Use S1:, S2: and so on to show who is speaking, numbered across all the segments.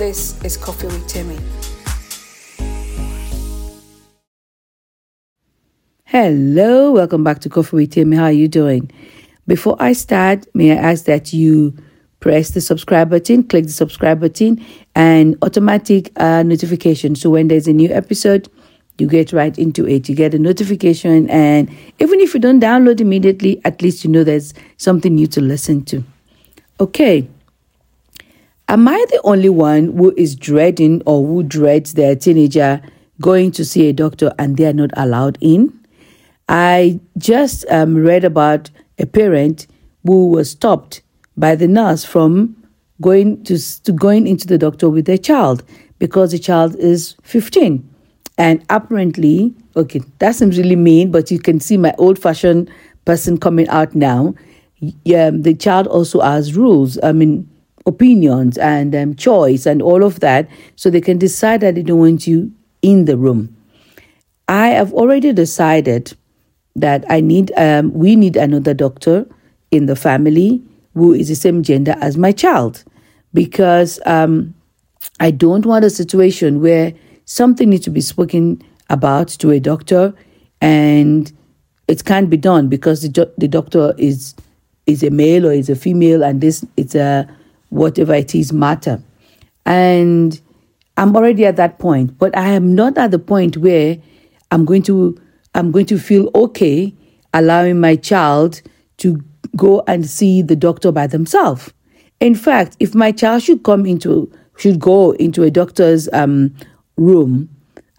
S1: This is Coffee with Temi.
S2: Hello, welcome back to Coffee with Temi. How are you doing? Before I start, may I ask that you press the subscribe button, click the subscribe button, and automatic uh, notification. So when there's a new episode, you get right into it. You get a notification, and even if you don't download immediately, at least you know there's something new to listen to. Okay. Am I the only one who is dreading or who dreads their teenager going to see a doctor and they are not allowed in? I just um, read about a parent who was stopped by the nurse from going to, to going into the doctor with their child because the child is 15 and apparently okay that seems really mean but you can see my old fashioned person coming out now. Yeah, the child also has rules. I mean opinions and um, choice and all of that so they can decide that they don't want you in the room. I have already decided that i need um, we need another doctor in the family who is the same gender as my child because um, I don't want a situation where something needs to be spoken about to a doctor and it can't be done because the, the doctor is is a male or is a female and this it's a whatever it is matter and i'm already at that point but i am not at the point where i'm going to i'm going to feel okay allowing my child to go and see the doctor by themselves. In fact, if my child should come into should go into a doctor's um, room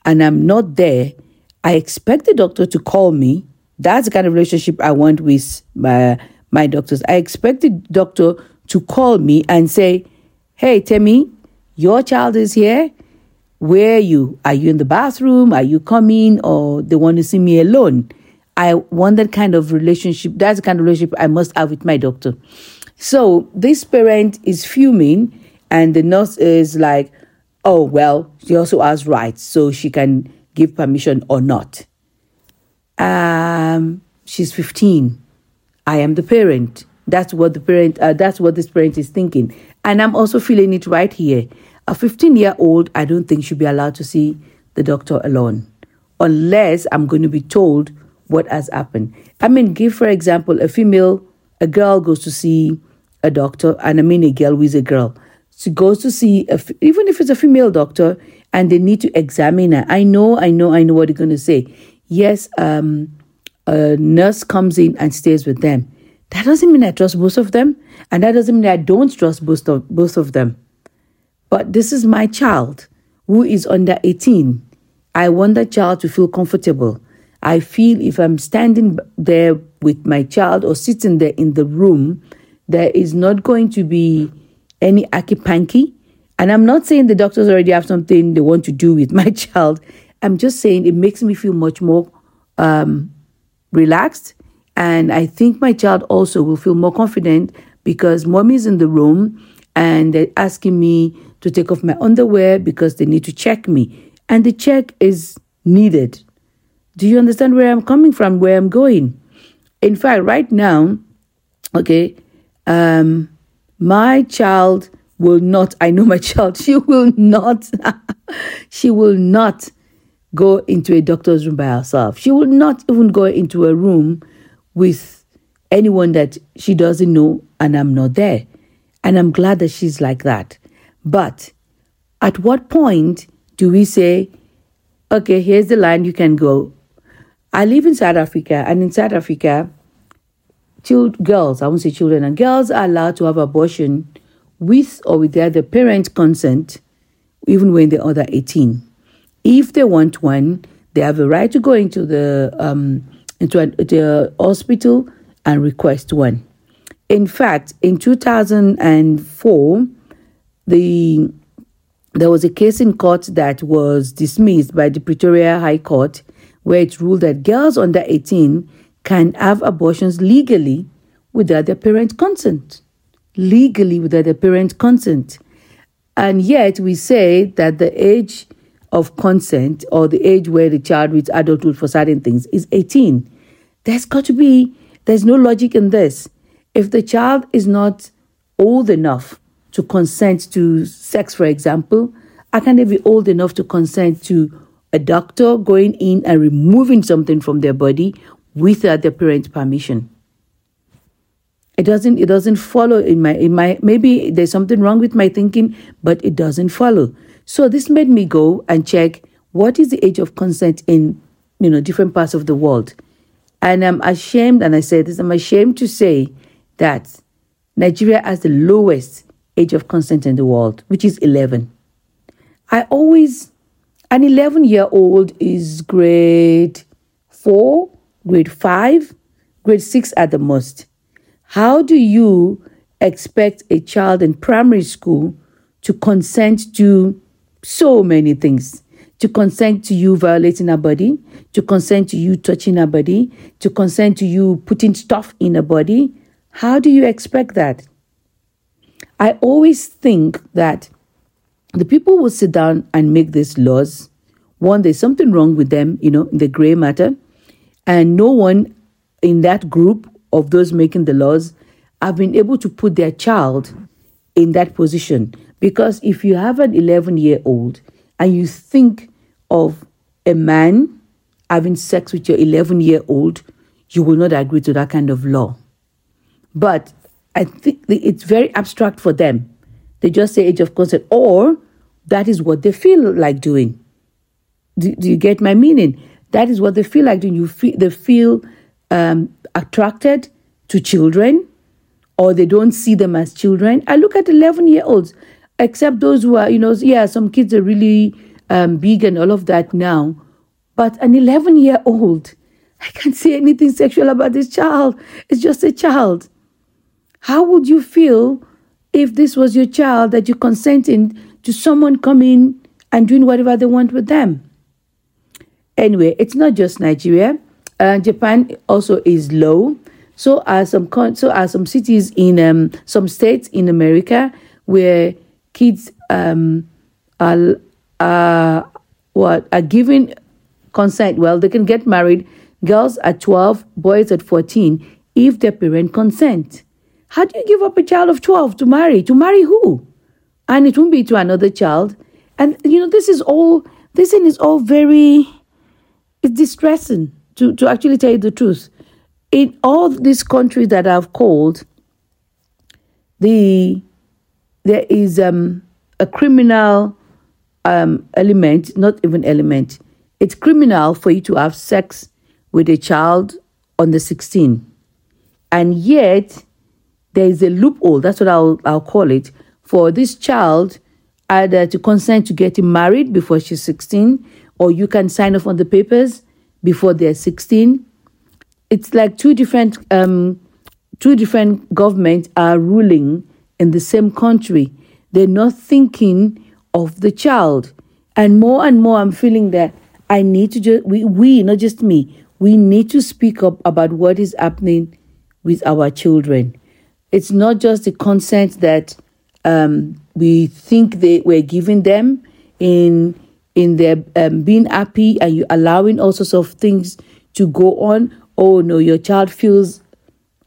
S2: and I'm not there, I expect the doctor to call me. That's the kind of relationship I want with my my doctors. I expect the doctor to call me and say, "Hey, Temi, your child is here. Where are you? Are you in the bathroom? Are you coming, or they want to see me alone?" I want that kind of relationship. That's the kind of relationship I must have with my doctor. So this parent is fuming, and the nurse is like, oh, well, she also has rights, so she can give permission or not. Um, she's 15. I am the parent. That's what the parent, uh, that's what this parent is thinking. And I'm also feeling it right here. A 15 year old, I don't think should be allowed to see the doctor alone unless I'm going to be told what has happened. I mean, give for example, a female, a girl goes to see a doctor, and I mean a girl is a girl. She goes to see, a, even if it's a female doctor, and they need to examine her. I know, I know, I know what they're going to say. Yes, um, a nurse comes in and stays with them. That doesn't mean I trust both of them, and that doesn't mean I don't trust both of, both of them. But this is my child who is under 18. I want that child to feel comfortable. I feel if I'm standing there with my child or sitting there in the room, there is not going to be any akipanki. And I'm not saying the doctors already have something they want to do with my child. I'm just saying it makes me feel much more um, relaxed. And I think my child also will feel more confident because mommy's in the room and they're asking me to take off my underwear because they need to check me. And the check is needed do you understand where I'm coming from, where I'm going? In fact, right now, okay, um, my child will not, I know my child, she will not, she will not go into a doctor's room by herself. She will not even go into a room with anyone that she doesn't know and I'm not there. And I'm glad that she's like that. But at what point do we say, okay, here's the line, you can go? I live in South Africa, and in South Africa, child, girls, I won't say children, and girls are allowed to have abortion with or without the parent consent, even when they're under 18. If they want one, they have a right to go into the um, into a, the hospital and request one. In fact, in 2004, the there was a case in court that was dismissed by the Pretoria High Court where it ruled that girls under 18 can have abortions legally without their parents' consent. Legally without their parents' consent. And yet we say that the age of consent or the age where the child reaches adulthood for certain things is 18. There's got to be, there's no logic in this. If the child is not old enough to consent to sex, for example? How can they be old enough to consent to a doctor going in and removing something from their body without their parents' permission? It doesn't it doesn't follow in my in my maybe there's something wrong with my thinking, but it doesn't follow. So this made me go and check what is the age of consent in you know different parts of the world. And I'm ashamed, and I say this, I'm ashamed to say that Nigeria has the lowest age of consent in the world, which is 11. I always, an 11 year old is grade four, grade five, grade six at the most. How do you expect a child in primary school to consent to so many things? To consent to you violating a body, to consent to you touching a body, to consent to you putting stuff in a body. How do you expect that? I always think that the people will sit down and make these laws, one, there's something wrong with them, you know, in the gray matter, and no one in that group of those making the laws have been able to put their child in that position. Because if you have an 11 year old and you think of a man having sex with your 11 year old, you will not agree to that kind of law. But I think it's very abstract for them. They just say age of consent, or that is what they feel like doing. Do, do you get my meaning? That is what they feel like doing. You feel they feel um, attracted to children, or they don't see them as children. I look at eleven year olds, except those who are, you know, yeah, some kids are really um, big and all of that now, but an eleven year old, I can't say anything sexual about this child. It's just a child. How would you feel if this was your child that you're consenting to someone coming and doing whatever they want with them? Anyway, it's not just Nigeria. Uh, Japan also is low. So are some so are some cities in um, some states in America where kids um, are are what are given consent. Well, they can get married. Girls at twelve, boys at fourteen, if their parent consent. How do you give up a child of 12 to marry? To marry who? And it won't be to another child. And, you know, this is all, this thing is all very, it's distressing to, to actually tell you the truth. In all these countries that I've called, the, there is um, a criminal um, element, not even element. It's criminal for you to have sex with a child on the 16. And yet, there is a loophole, that's what I'll, I'll call it, for this child either to consent to getting married before she's 16, or you can sign off on the papers before they're 16. It's like two different um, two different governments are ruling in the same country. They're not thinking of the child. And more and more, I'm feeling that I need to just, we, we, not just me, we need to speak up about what is happening with our children it's not just the consent that um, we think they were giving them in in their um, being happy and you allowing all sorts of things to go on. Oh no, your child feels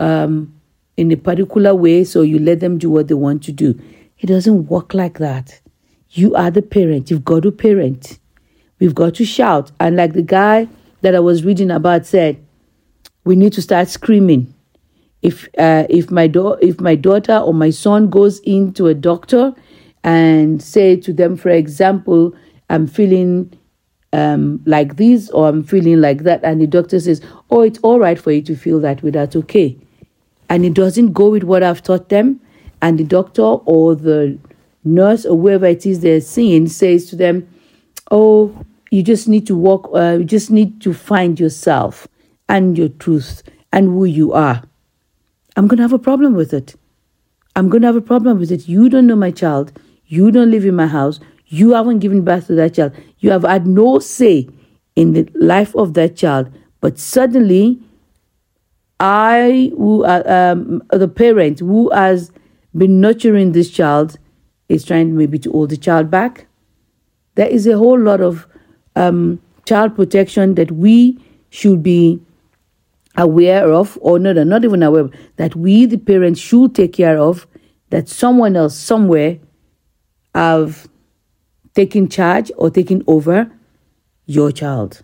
S2: um, in a particular way, so you let them do what they want to do. It doesn't work like that. You are the parent. You've got to parent. We've got to shout. And like the guy that I was reading about said, we need to start screaming if uh, if my do- if my daughter or my son goes into a doctor and say to them, for example, I'm feeling um, like this or I'm feeling like that, and the doctor says, "Oh, it's all right for you to feel that way. That's okay," and it doesn't go with what I've taught them, and the doctor or the nurse or whoever it is they're seeing says to them, "Oh, you just need to walk. Uh, you just need to find yourself and your truth and who you are." I'm going to have a problem with it. I'm going to have a problem with it. You don't know my child. You don't live in my house. You haven't given birth to that child. You have had no say in the life of that child. But suddenly, I, who uh, um, the parent who has been nurturing this child, is trying maybe to hold the child back. There is a whole lot of um, child protection that we should be aware of, or no, not even aware, of, that we, the parents, should take care of, that someone else somewhere have taken charge or taking over your child.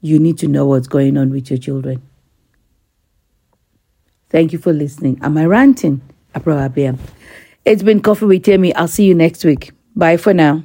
S2: You need to know what's going on with your children. Thank you for listening. Am I ranting? I probably am. It's been Coffee with Temi. I'll see you next week. Bye for now.